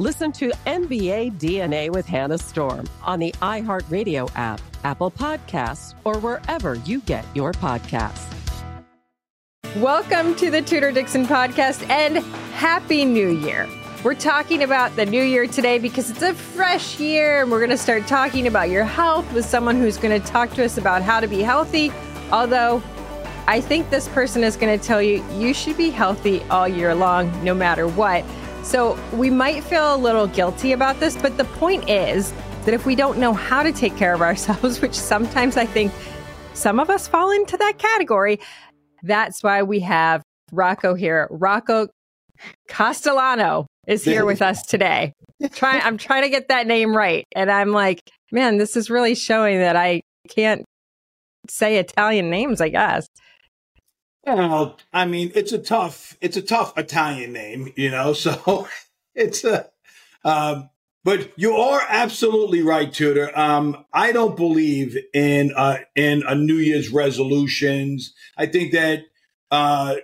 Listen to NBA DNA with Hannah Storm on the iHeartRadio app, Apple Podcasts, or wherever you get your podcasts. Welcome to the Tudor Dixon podcast and Happy New Year. We're talking about the new year today because it's a fresh year and we're going to start talking about your health with someone who's going to talk to us about how to be healthy. Although I think this person is going to tell you you should be healthy all year long, no matter what. So we might feel a little guilty about this, but the point is that if we don't know how to take care of ourselves, which sometimes I think some of us fall into that category, that's why we have Rocco here. Rocco Castellano is here with us today. Try, I'm trying to get that name right. And I'm like, man, this is really showing that I can't say Italian names, I guess. Well, I mean, it's a tough, it's a tough Italian name, you know. So it's a, um, but you are absolutely right, Tudor. Um, I don't believe in uh, in a New Year's resolutions. I think that uh,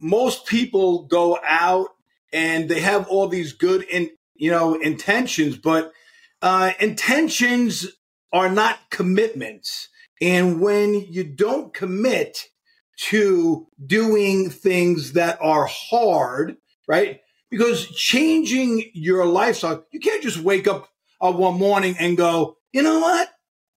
most people go out and they have all these good in you know intentions, but uh, intentions are not commitments. And when you don't commit, to doing things that are hard, right? Because changing your lifestyle, you can't just wake up uh, one morning and go, you know what?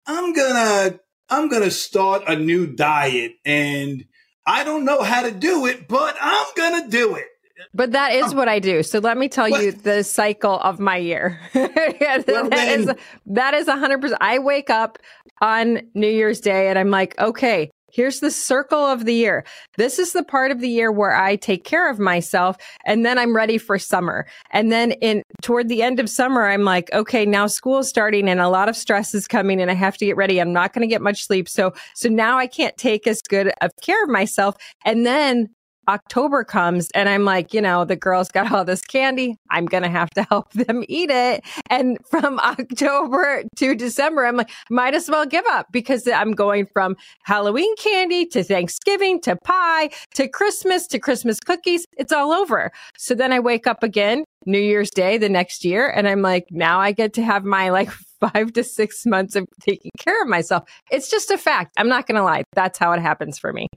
I'm gonna, I'm gonna start a new diet and I don't know how to do it, but I'm gonna do it. But that is what I do. So let me tell what? you the cycle of my year. that, well, is that is 100%. I wake up on New Year's Day and I'm like, okay, Here's the circle of the year. This is the part of the year where I take care of myself and then I'm ready for summer. And then in toward the end of summer, I'm like, okay, now school's starting and a lot of stress is coming and I have to get ready. I'm not going to get much sleep. So, so now I can't take as good of care of myself. And then October comes and I'm like, you know, the girls got all this candy. I'm going to have to help them eat it. And from October to December, I'm like, might as well give up because I'm going from Halloween candy to Thanksgiving to pie to Christmas to Christmas cookies. It's all over. So then I wake up again New Year's Day the next year and I'm like, now I get to have my like five to six months of taking care of myself. It's just a fact. I'm not going to lie. That's how it happens for me.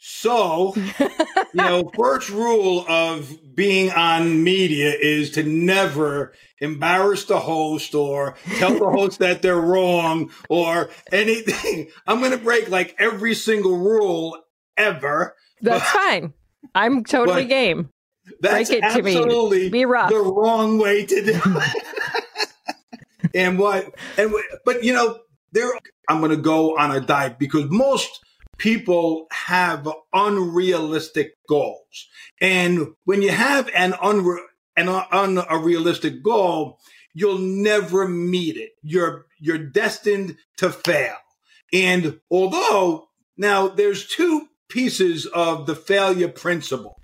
So, you know, first rule of being on media is to never embarrass the host or tell the host that they're wrong or anything. I'm going to break like every single rule ever. That's but, fine. I'm totally game. That's break it absolutely to me. Be rough. the wrong way to do it. and what, and but you know, there, I'm going to go on a diet because most people have unrealistic goals. And when you have an, unre- an unrealistic goal, you'll never meet it. You're, you're destined to fail. And although now there's two pieces of the failure principle.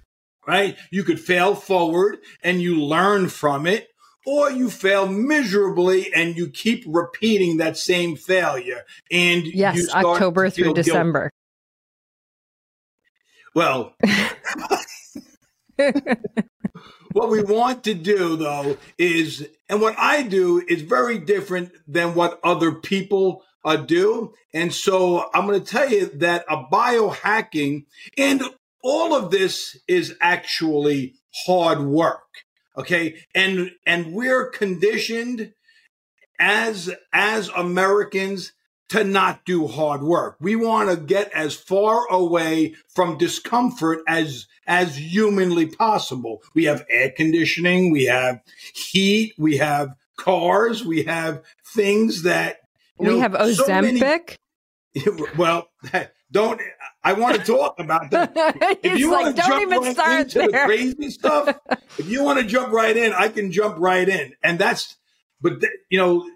right? You could fail forward and you learn from it, or you fail miserably and you keep repeating that same failure. And yes, October through December. Well, what we want to do though is, and what I do is very different than what other people uh, do. And so I'm going to tell you that a biohacking and all of this is actually hard work. Okay. And, and we're conditioned as, as Americans to not do hard work. We want to get as far away from discomfort as, as humanly possible. We have air conditioning. We have heat. We have cars. We have things that we know, have Ozempic. So many, well, don't. I want to talk about that. if you like, want to jump right into there. the crazy stuff, if you want to jump right in, I can jump right in, and that's. But th- you know,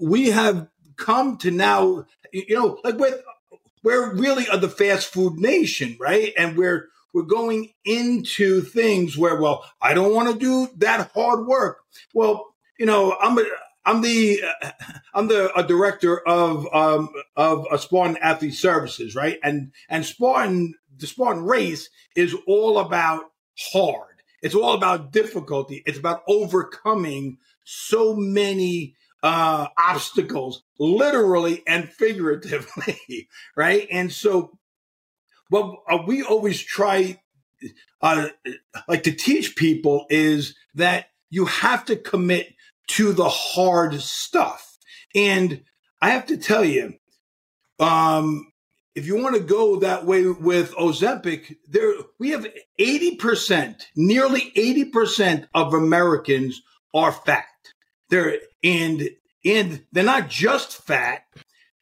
we have come to now. You know, like with we're really the fast food nation, right? And we're we're going into things where, well, I don't want to do that hard work. Well, you know, I'm a, I'm the uh, I'm the a director of um, of a Spartan Athlete Services, right? And and Spartan the Spartan race is all about hard. It's all about difficulty. It's about overcoming so many uh, obstacles, literally and figuratively, right? And so, what uh, we always try, uh, like to teach people is that you have to commit to the hard stuff. And I have to tell you, um, if you want to go that way with Ozempic, there we have 80%, nearly 80% of Americans are fat. They're and and they're not just fat.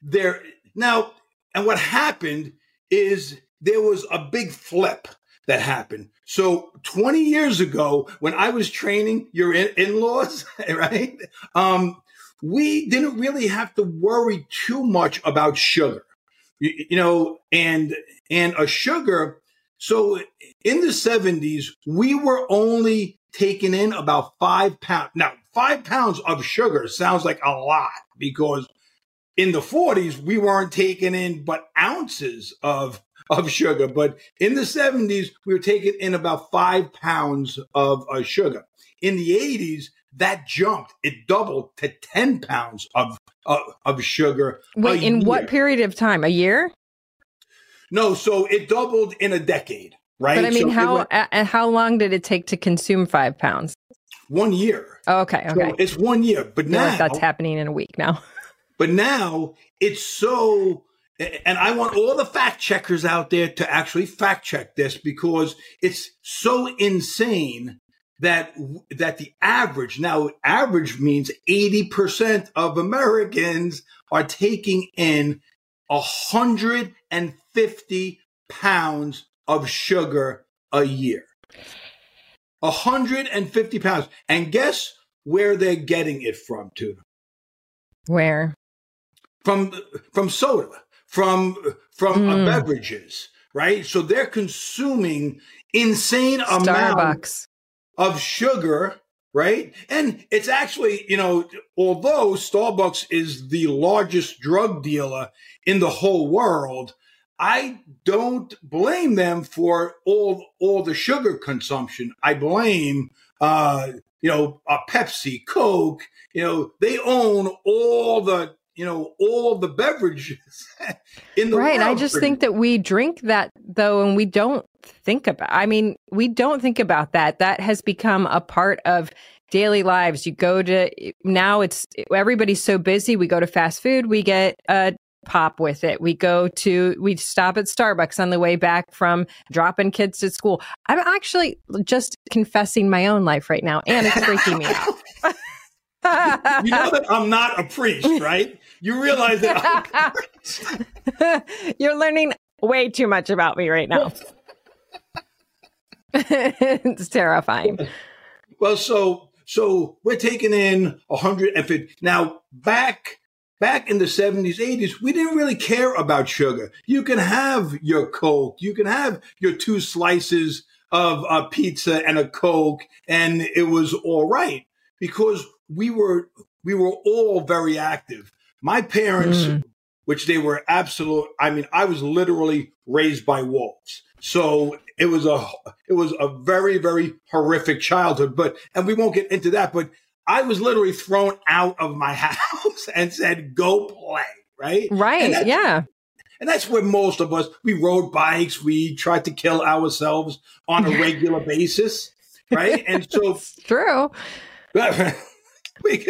They're now and what happened is there was a big flip that happened. So 20 years ago, when I was training your in laws, right? Um, we didn't really have to worry too much about sugar, you, you know, and, and a sugar. So in the 70s, we were only taking in about five pounds. Now, five pounds of sugar sounds like a lot because in the 40s, we weren't taking in but ounces of of sugar. But in the 70s, we were taking in about five pounds of uh, sugar. In the 80s, that jumped. It doubled to 10 pounds of, uh, of sugar. Wait, in year. what period of time? A year? No, so it doubled in a decade, right? But I mean, so how uh, how long did it take to consume five pounds? One year. Oh, okay, okay. So it's one year, but now like that's happening in a week now. but now it's so and I want all the fact checkers out there to actually fact check this because it's so insane that that the average now average means 80% of Americans are taking in 150 pounds of sugar a year. 150 pounds. And guess where they're getting it from, Tudor? Where? From from soda from from mm. beverages, right? So they're consuming insane amounts of sugar, right? And it's actually, you know, although Starbucks is the largest drug dealer in the whole world, I don't blame them for all all the sugar consumption. I blame uh, you know, uh, Pepsi, Coke, you know, they own all the you know all the beverages in the right i just think that we drink that though and we don't think about i mean we don't think about that. That has become a part of daily lives. You go to now it's everybody's so busy. We go to fast food. We get a pop with it we go to we stop at starbucks on the way back from dropping kids to school i'm actually just confessing my own life right now and it's freaking me out you know that I'm not a priest, right? You realize that You're learning way too much about me right now. it's terrifying. Well, so so we're taking in 150 now back back in the 70s 80s we didn't really care about sugar you can have your coke you can have your two slices of a pizza and a coke, and it was all right because we were we were all very active. My parents, mm. which they were absolute, I mean, I was literally raised by wolves. So it was a it was a very very horrific childhood. But and we won't get into that. But I was literally thrown out of my house and said, "Go play." Right. Right. Yeah. And that's where most of us we rode bikes. We tried to kill ourselves on a regular basis. Right. And so it's true. we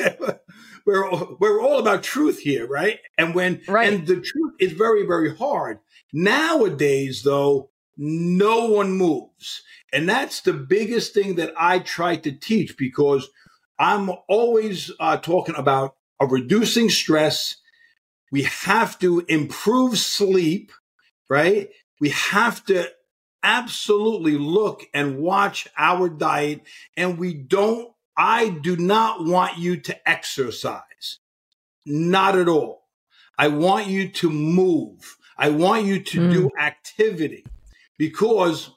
we're we're all about truth here, right? And when right. and the truth is very very hard. Nowadays, though, no one moves. And that's the biggest thing that I try to teach because I'm always uh, talking about a reducing stress. We have to improve sleep, right? We have to absolutely look and watch our diet. And we don't, I do not want you to exercise. Not at all. I want you to move. I want you to mm. do activity because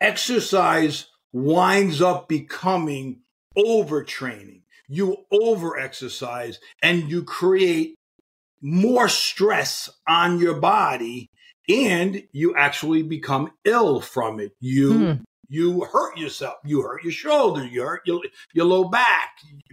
exercise winds up becoming overtraining. You over exercise and you create more stress on your body and you actually become ill from it. You mm. you hurt yourself. You hurt your shoulder. You hurt your, your low back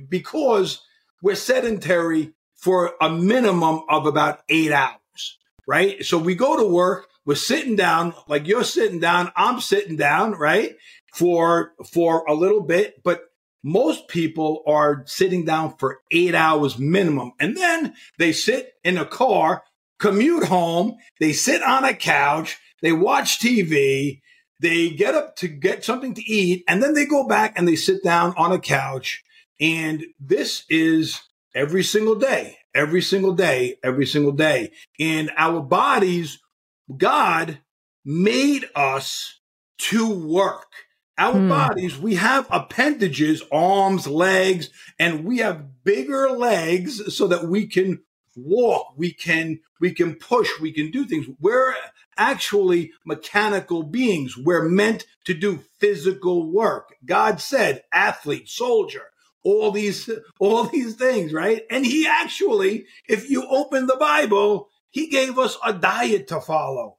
because we're sedentary for a minimum of about eight hours, right? So we go to work we're sitting down, like you're sitting down, I'm sitting down, right? For for a little bit, but most people are sitting down for eight hours minimum. And then they sit in a car, commute home, they sit on a couch, they watch TV, they get up to get something to eat, and then they go back and they sit down on a couch. And this is every single day, every single day, every single day. And our bodies God made us to work. Our hmm. bodies, we have appendages, arms, legs, and we have bigger legs so that we can walk, we can we can push, we can do things. We're actually mechanical beings. We're meant to do physical work. God said athlete, soldier, all these all these things, right? And he actually, if you open the Bible, he gave us a diet to follow.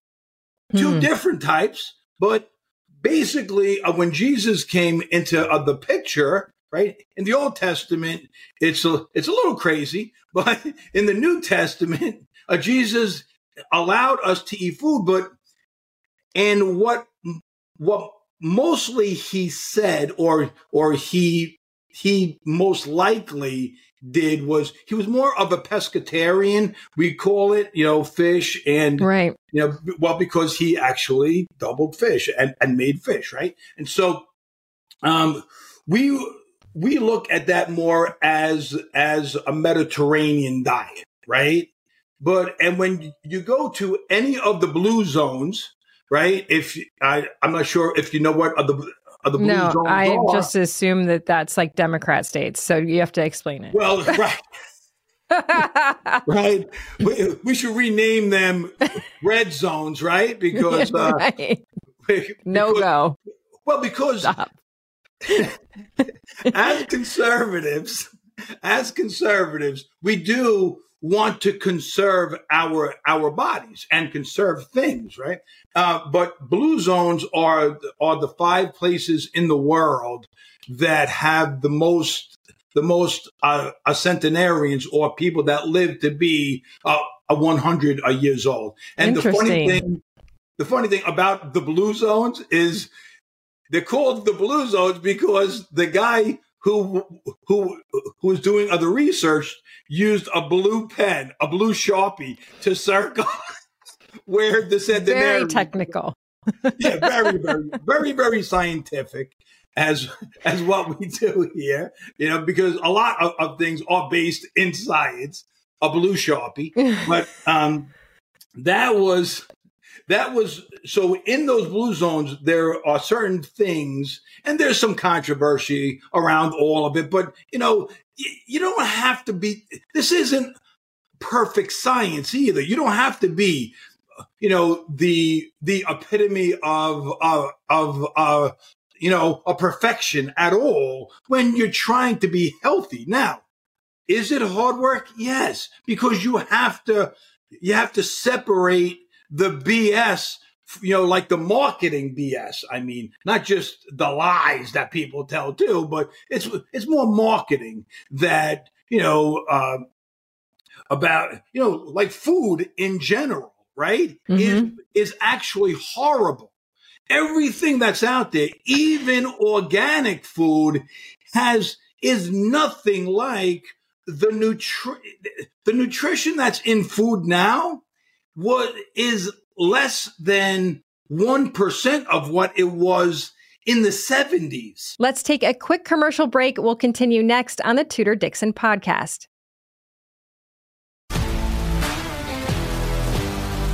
Two hmm. different types, but basically, uh, when Jesus came into uh, the picture, right in the Old Testament, it's a it's a little crazy, but in the New Testament, uh, Jesus allowed us to eat food, but and what what mostly he said, or or he he most likely did was he was more of a pescatarian. We call it, you know, fish and, right. you know, well, because he actually doubled fish and, and made fish, right? And so, um, we, we look at that more as, as a Mediterranean diet, right? But, and when you go to any of the blue zones, right? If I, I'm not sure if you know what the no, zones I are. just assume that that's like Democrat states. So you have to explain it. Well, right. right. We, we, should rename them red zones, right? Because uh, right. no go. Well, because as conservatives, as conservatives, we do want to conserve our our bodies and conserve things, right? Uh, but blue zones are are the five places in the world that have the most the most uh, centenarians or people that live to be uh, a 100 years old. And the funny thing, the funny thing about the blue zones is they're called the blue zones because the guy who who who was doing other research used a blue pen, a blue sharpie to circle where the centenary. Very technical. yeah, very, very, very, very scientific as as what we do here. You know, because a lot of, of things are based in science. A blue sharpie, but um, that was that was so in those blue zones there are certain things and there's some controversy around all of it but you know you, you don't have to be this isn't perfect science either you don't have to be you know, the the epitome of of of uh, you know a perfection at all when you're trying to be healthy. Now, is it hard work? Yes, because you have to you have to separate the BS you know, like the marketing BS. I mean, not just the lies that people tell too, but it's it's more marketing that you know uh, about you know like food in general, right? Mm-hmm. Is is actually horrible. Everything that's out there, even organic food, has is nothing like the nutri- the nutrition that's in food now what is less than 1% of what it was in the 70s. Let's take a quick commercial break. We'll continue next on the Tudor Dixon podcast.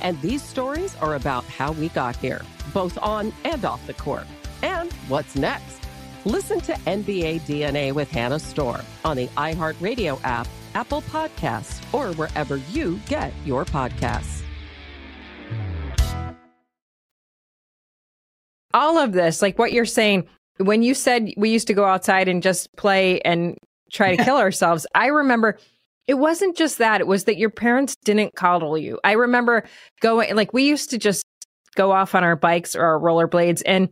And these stories are about how we got here, both on and off the court. And what's next? Listen to NBA DNA with Hannah Storm on the iHeartRadio app, Apple Podcasts, or wherever you get your podcasts. All of this, like what you're saying, when you said we used to go outside and just play and try to kill ourselves, I remember it wasn't just that, it was that your parents didn't coddle you. I remember going, like, we used to just go off on our bikes or our rollerblades and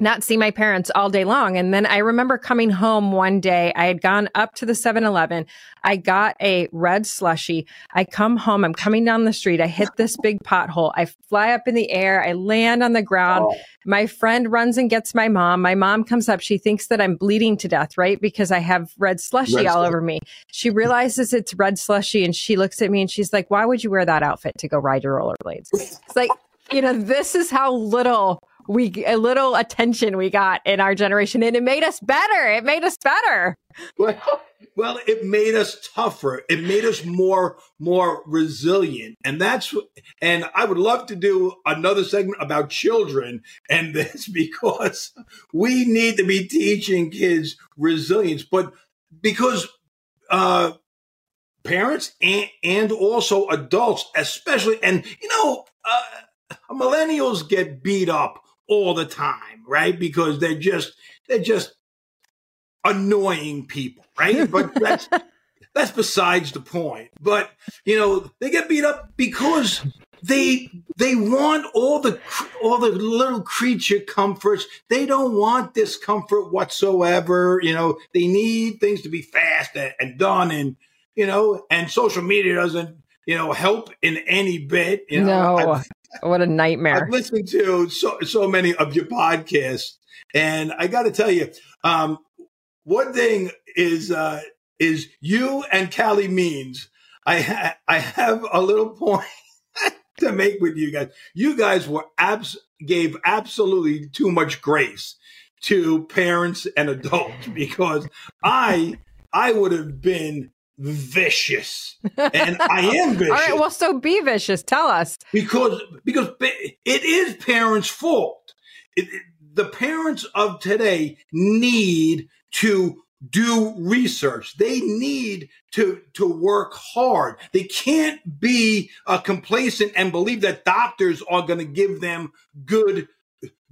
not see my parents all day long. And then I remember coming home one day. I had gone up to the 7 Eleven. I got a red slushy. I come home. I'm coming down the street. I hit this big pothole. I fly up in the air. I land on the ground. Oh. My friend runs and gets my mom. My mom comes up. She thinks that I'm bleeding to death, right? Because I have red slushy red all over me. She realizes it's red slushy and she looks at me and she's like, why would you wear that outfit to go ride your rollerblades? It's like, you know, this is how little we a little attention we got in our generation and it made us better. It made us better. Well, well it made us tougher. It made us more more resilient. And that's and i would love to do another segment about children and this because we need to be teaching kids resilience. But because uh parents and, and also adults especially and you know uh, millennials get beat up all the time, right? Because they're just they're just annoying people, right? But that's that's besides the point. But you know, they get beat up because they they want all the all the little creature comforts. They don't want discomfort whatsoever. You know, they need things to be fast and, and done, and you know, and social media doesn't you know help in any bit. You know, no. What a nightmare. I've listened to so, so many of your podcasts And I got to tell you, um, one thing is uh, is you and Calley Means. I ha- I have a little point to make with you guys. You guys were abs gave absolutely too much grace to parents and adults because I I would have been vicious and I am vicious. All right, well, so be vicious. Tell us because because it is parents' fault. It, it, the parents of today need to do research. They need to, to work hard. They can't be uh, complacent and believe that doctors are going to give them good,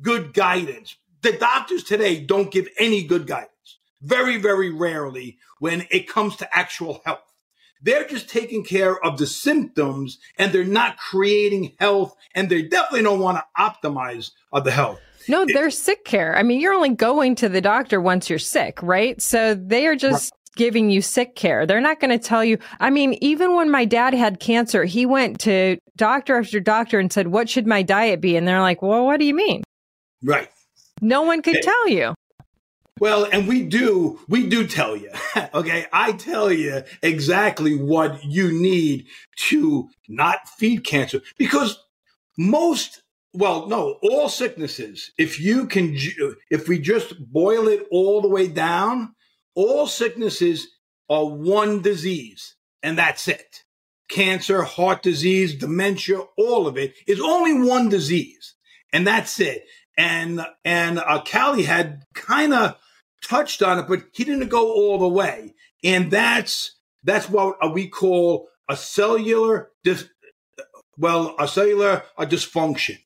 good guidance. The doctors today don't give any good guidance. Very, very rarely when it comes to actual health. They're just taking care of the symptoms and they're not creating health and they definitely don't want to optimize the health. No, they're sick care. I mean, you're only going to the doctor once you're sick, right? So they are just right. giving you sick care. They're not going to tell you. I mean, even when my dad had cancer, he went to doctor after doctor and said, What should my diet be? And they're like, Well, what do you mean? Right. No one could tell you. Well, and we do, we do tell you. okay. I tell you exactly what you need to not feed cancer because most well, no, all sicknesses. If you can, if we just boil it all the way down, all sicknesses are one disease, and that's it. Cancer, heart disease, dementia, all of it is only one disease, and that's it. And and uh, Calley had kind of touched on it, but he didn't go all the way, and that's that's what uh, we call a cellular dis- well, a cellular a dysfunction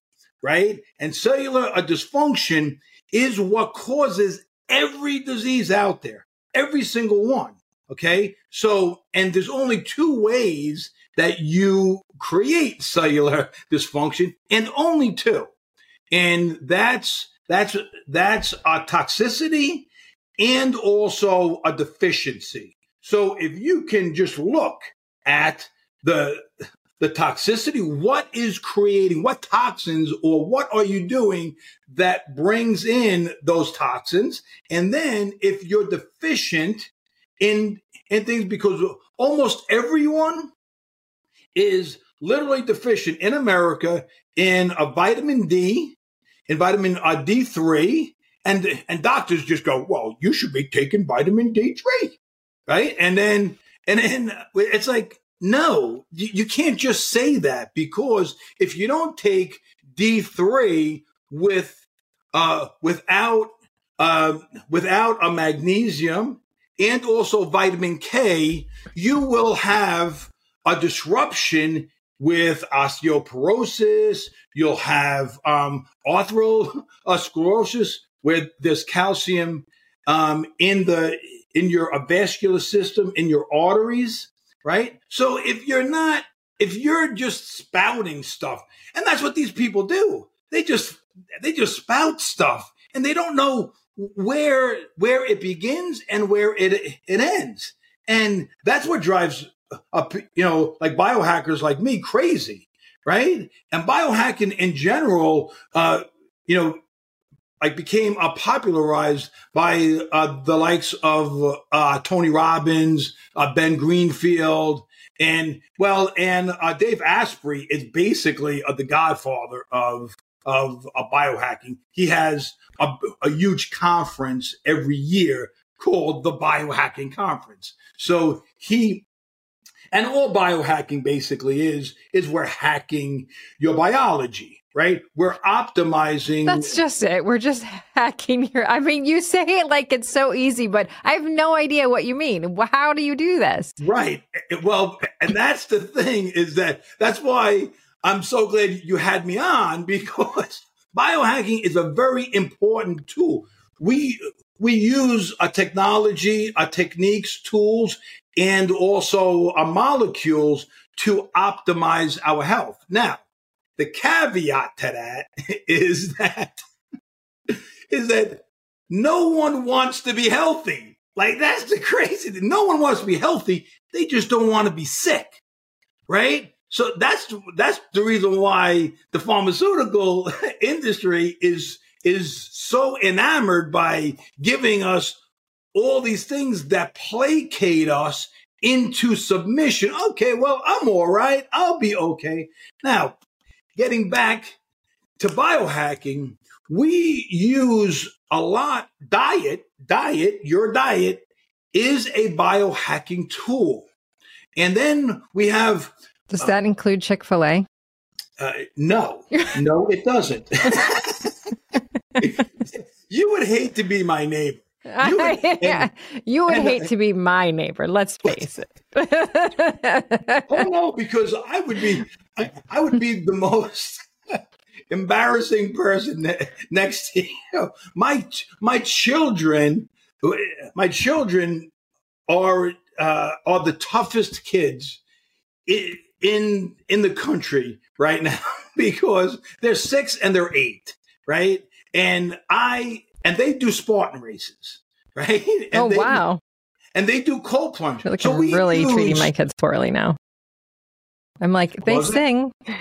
right? And cellular a dysfunction is what causes every disease out there, every single one. Okay. So, and there's only two ways that you create cellular dysfunction and only two. And that's, that's, that's a toxicity and also a deficiency. So if you can just look at the the toxicity, what is creating, what toxins or what are you doing that brings in those toxins? And then if you're deficient in, in things, because almost everyone is literally deficient in America in a vitamin D, in vitamin uh, D3, and, and doctors just go, well, you should be taking vitamin D3, right? And then, and then it's like, no, you can't just say that because if you don't take D3 with uh, without uh, without a magnesium and also vitamin K, you will have a disruption with osteoporosis. You'll have um, atherosclerosis where there's calcium um, in the in your vascular system in your arteries right? So if you're not, if you're just spouting stuff, and that's what these people do, they just they just spout stuff, and they don't know where where it begins and where it it ends, and that's what drives up, you know, like biohackers like me crazy, right? And biohacking in general, uh, you know, like became uh, popularized by uh, the likes of uh, Tony Robbins, uh, Ben Greenfield, and well, and uh, Dave Asprey is basically uh, the godfather of of biohacking. He has a, a huge conference every year called the Biohacking Conference. So he and all biohacking basically is is we're hacking your biology right? We're optimizing. That's just it. We're just hacking your. I mean, you say it like it's so easy, but I have no idea what you mean. How do you do this? Right. Eh, eh, well, and that's the thing is that that's why I'm so glad you had me on because biohacking is a very important tool. We we use a technology, a techniques, tools, and also a molecules to optimize our health. Now, the caveat to that is that is that no one wants to be healthy. Like that's the crazy thing. No one wants to be healthy. They just don't want to be sick. Right? So that's that's the reason why the pharmaceutical industry is is so enamored by giving us all these things that placate us into submission. Okay, well, I'm all right. I'll be okay. Now, getting back to biohacking, we use a lot diet, diet, your diet is a biohacking tool. And then we have Does that uh, include Chick-fil-A? Uh, no, no, it doesn't. you would hate to be my neighbor. You would, and, you would hate to be my neighbor. Let's face it. oh no, because I would be, I, I would be the most embarrassing person next to you. My my children, my children are uh, are the toughest kids in in in the country right now because they're six and they're eight, right? And I and they do Spartan races, right? And oh they, wow! And they do cold plunge. Like so I'm really use, treating my kids poorly now. I'm like they sing.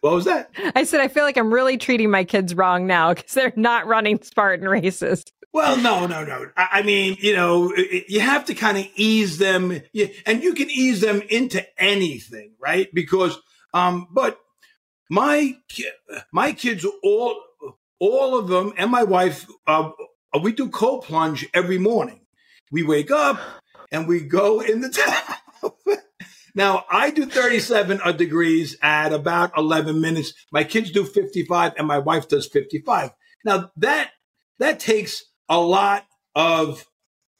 What was that? I said I feel like I'm really treating my kids wrong now because they're not running Spartan races. Well, no, no, no. I mean, you know, you have to kind of ease them, and you can ease them into anything, right? Because, um, but my my kids all all of them and my wife, uh, we do cold plunge every morning. We wake up and we go in the tub. now I do 37 degrees at about 11 minutes. My kids do 55 and my wife does 55. Now that that takes a lot of,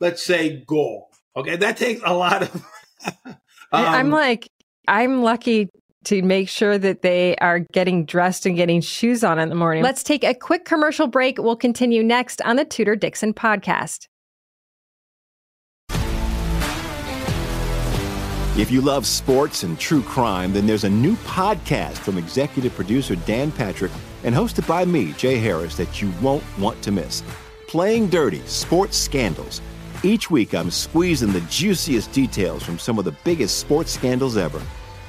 let's say, gall. Okay, that takes a lot of. um, I'm like, I'm lucky to make sure that they are getting dressed and getting shoes on in the morning. Let's take a quick commercial break. We'll continue next on the Tudor Dixon podcast. If you love sports and true crime, then there's a new podcast from executive producer Dan Patrick and hosted by me, Jay Harris, that you won't want to miss. Playing Dirty Sports Scandals. Each week, I'm squeezing the juiciest details from some of the biggest sports scandals ever.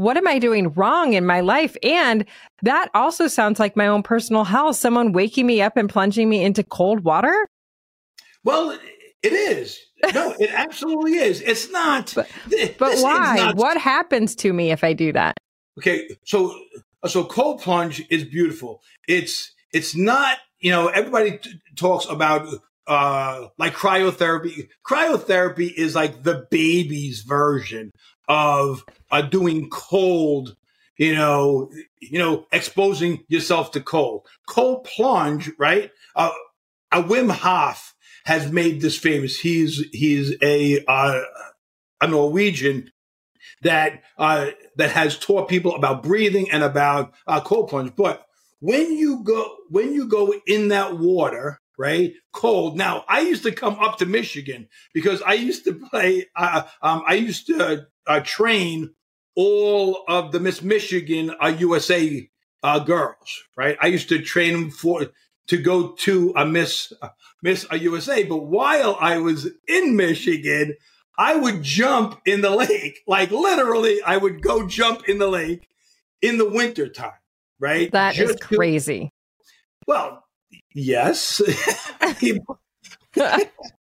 what am I doing wrong in my life? And that also sounds like my own personal hell. Someone waking me up and plunging me into cold water. Well, it is. No, it absolutely is. It's not. But, but why? Not, what happens to me if I do that? Okay, so so cold plunge is beautiful. It's it's not. You know, everybody t- talks about uh like cryotherapy. Cryotherapy is like the baby's version of uh, doing cold, you know, you know, exposing yourself to cold. Cold plunge, right? Uh, a Wim Hof has made this famous. He's he's a uh, a Norwegian that uh, that has taught people about breathing and about uh, cold plunge. But when you go when you go in that water, right, cold. Now I used to come up to Michigan because I used to play. Uh, um, I used to uh, train all of the Miss Michigan uh, USA uh, girls, right? I used to train them for to go to a Miss uh, Miss a USA. But while I was in Michigan, I would jump in the lake. Like literally, I would go jump in the lake in the wintertime, right? That Just is crazy. To, well, yes.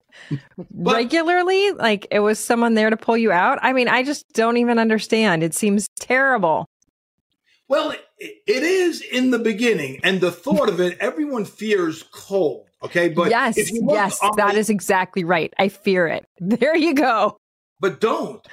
Regularly? Like it was someone there to pull you out? I mean, I just don't even understand. It seems terrible. Well, it is in the beginning, and the thought of it, everyone fears cold. Okay, but yes, yes, that is exactly right. I fear it. There you go. But don't.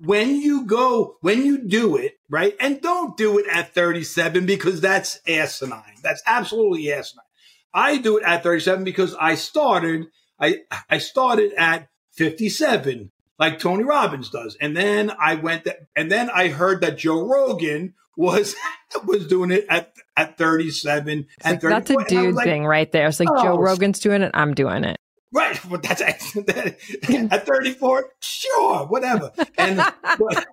When you go, when you do it, right, and don't do it at 37 because that's asinine. That's absolutely asinine. I do it at 37 because I started, I I started at 57 like Tony Robbins does. And then I went, th- and then I heard that Joe Rogan was was doing it at at 37 and like, That's a dude like, thing right there. It's like oh, Joe Rogan's doing it, I'm doing it. Right, but that's at 34, sure, whatever. And but,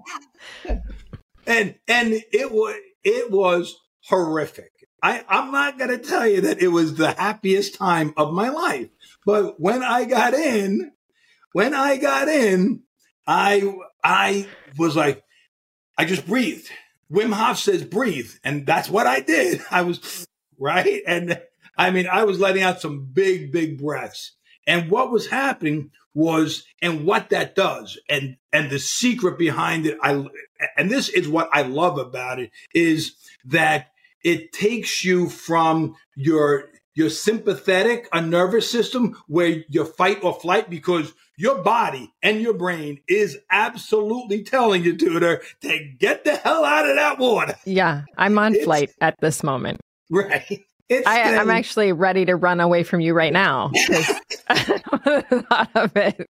and and it was it was horrific. I, I'm not going to tell you that it was the happiest time of my life, but when I got in, when I got in, I I was like, I just breathed. Wim Hof says breathe, and that's what I did. I was right, and I mean, I was letting out some big, big breaths. And what was happening was, and what that does, and and the secret behind it, I and this is what I love about it is that it takes you from your your sympathetic, a nervous system where you fight or flight because your body and your brain is absolutely telling you, Tudor, to get the hell out of that water. Yeah, I'm on it's, flight at this moment. Right. I, am actually ready to run away from you right now thought of it.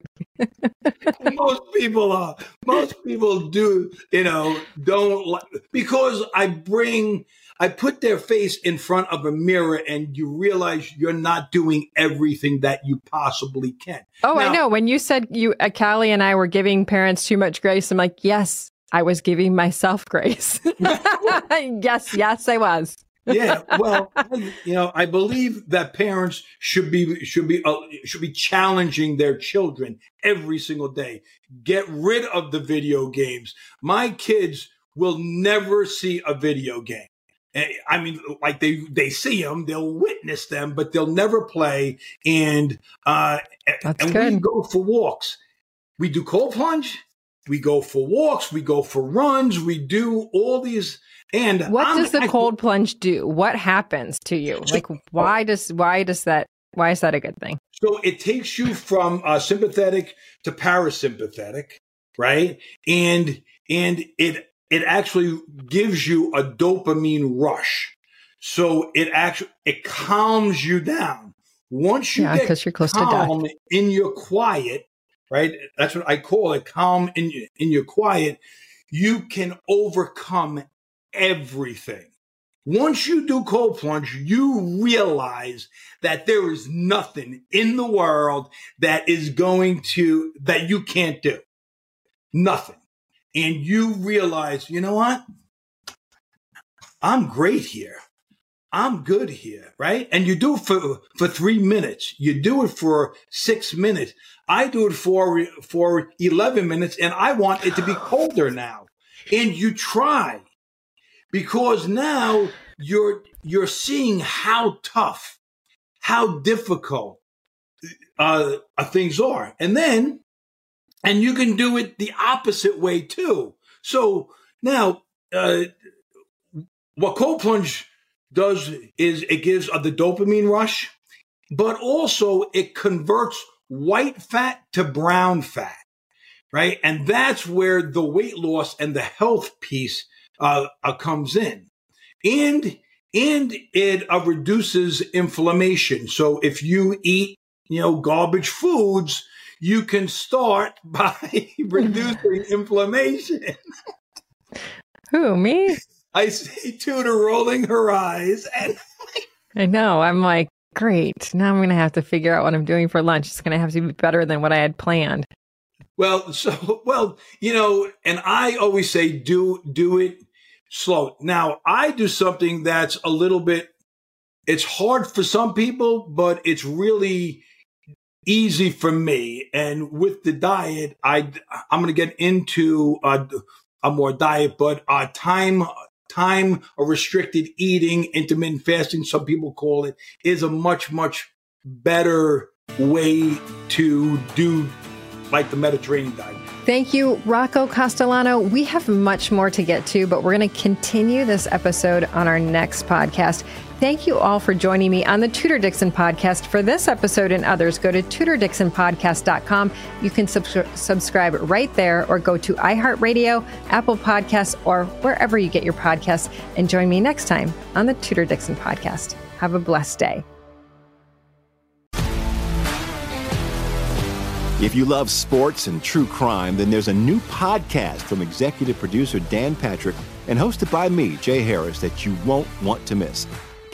most people are. Most people do, you know, don't like because I bring I put their face in front of a mirror and you realize you're not doing everything that you possibly can. Oh, now, I know. When you said you, uh, Calley and I were giving parents too much grace, I'm like, yes, I was giving myself grace. yes, yes, I was. yeah, well, you know, I believe that parents should be should be uh, should be challenging their children every single day. Get rid of the video games. My kids will never see a video game. I mean, like they they see them, they'll witness them, but they'll never play. And uh, That's and good. we go for walks. We do cold plunge. We go for walks. We go for runs. We do all these. And what I'm, does the I, cold plunge do? What happens to you? So, like, why does why does that why is that a good thing? So it takes you from uh, sympathetic to parasympathetic, right? And and it it actually gives you a dopamine rush. So it actually it calms you down. Once you yeah, get you're close calm to death. in your quiet, right? That's what I call it, calm in in your quiet. You can overcome everything. Once you do cold plunge, you realize that there is nothing in the world that is going to that you can't do. Nothing and you realize, you know what? I'm great here. I'm good here, right? And you do it for for three minutes. You do it for six minutes. I do it for for eleven minutes, and I want it to be colder now. And you try because now you're you're seeing how tough, how difficult uh, things are, and then and you can do it the opposite way too. So now, uh, what cold plunge does is it gives uh, the dopamine rush, but also it converts white fat to brown fat, right? And that's where the weight loss and the health piece uh, uh, comes in, and and it uh, reduces inflammation. So if you eat you know, garbage foods, you can start by reducing inflammation. Who, me? I see Tudor rolling her eyes and I know. I'm like, great. Now I'm going to have to figure out what I'm doing for lunch. It's going to have to be better than what I had planned. Well, so well, you know, and I always say do do it slow. Now, I do something that's a little bit it's hard for some people, but it's really easy for me. And with the diet, I I'm going to get into a, a more diet, but uh, time time restricted eating, intermittent fasting, some people call it, is a much much better way to do like the Mediterranean diet. Thank you, Rocco Castellano. We have much more to get to, but we're going to continue this episode on our next podcast. Thank you all for joining me on the Tudor Dixon podcast. For this episode and others, go to tudordixonpodcast.com. You can sub- subscribe right there or go to iHeartRadio, Apple Podcasts, or wherever you get your podcasts. And join me next time on the Tudor Dixon podcast. Have a blessed day. If you love sports and true crime, then there's a new podcast from executive producer Dan Patrick and hosted by me, Jay Harris, that you won't want to miss.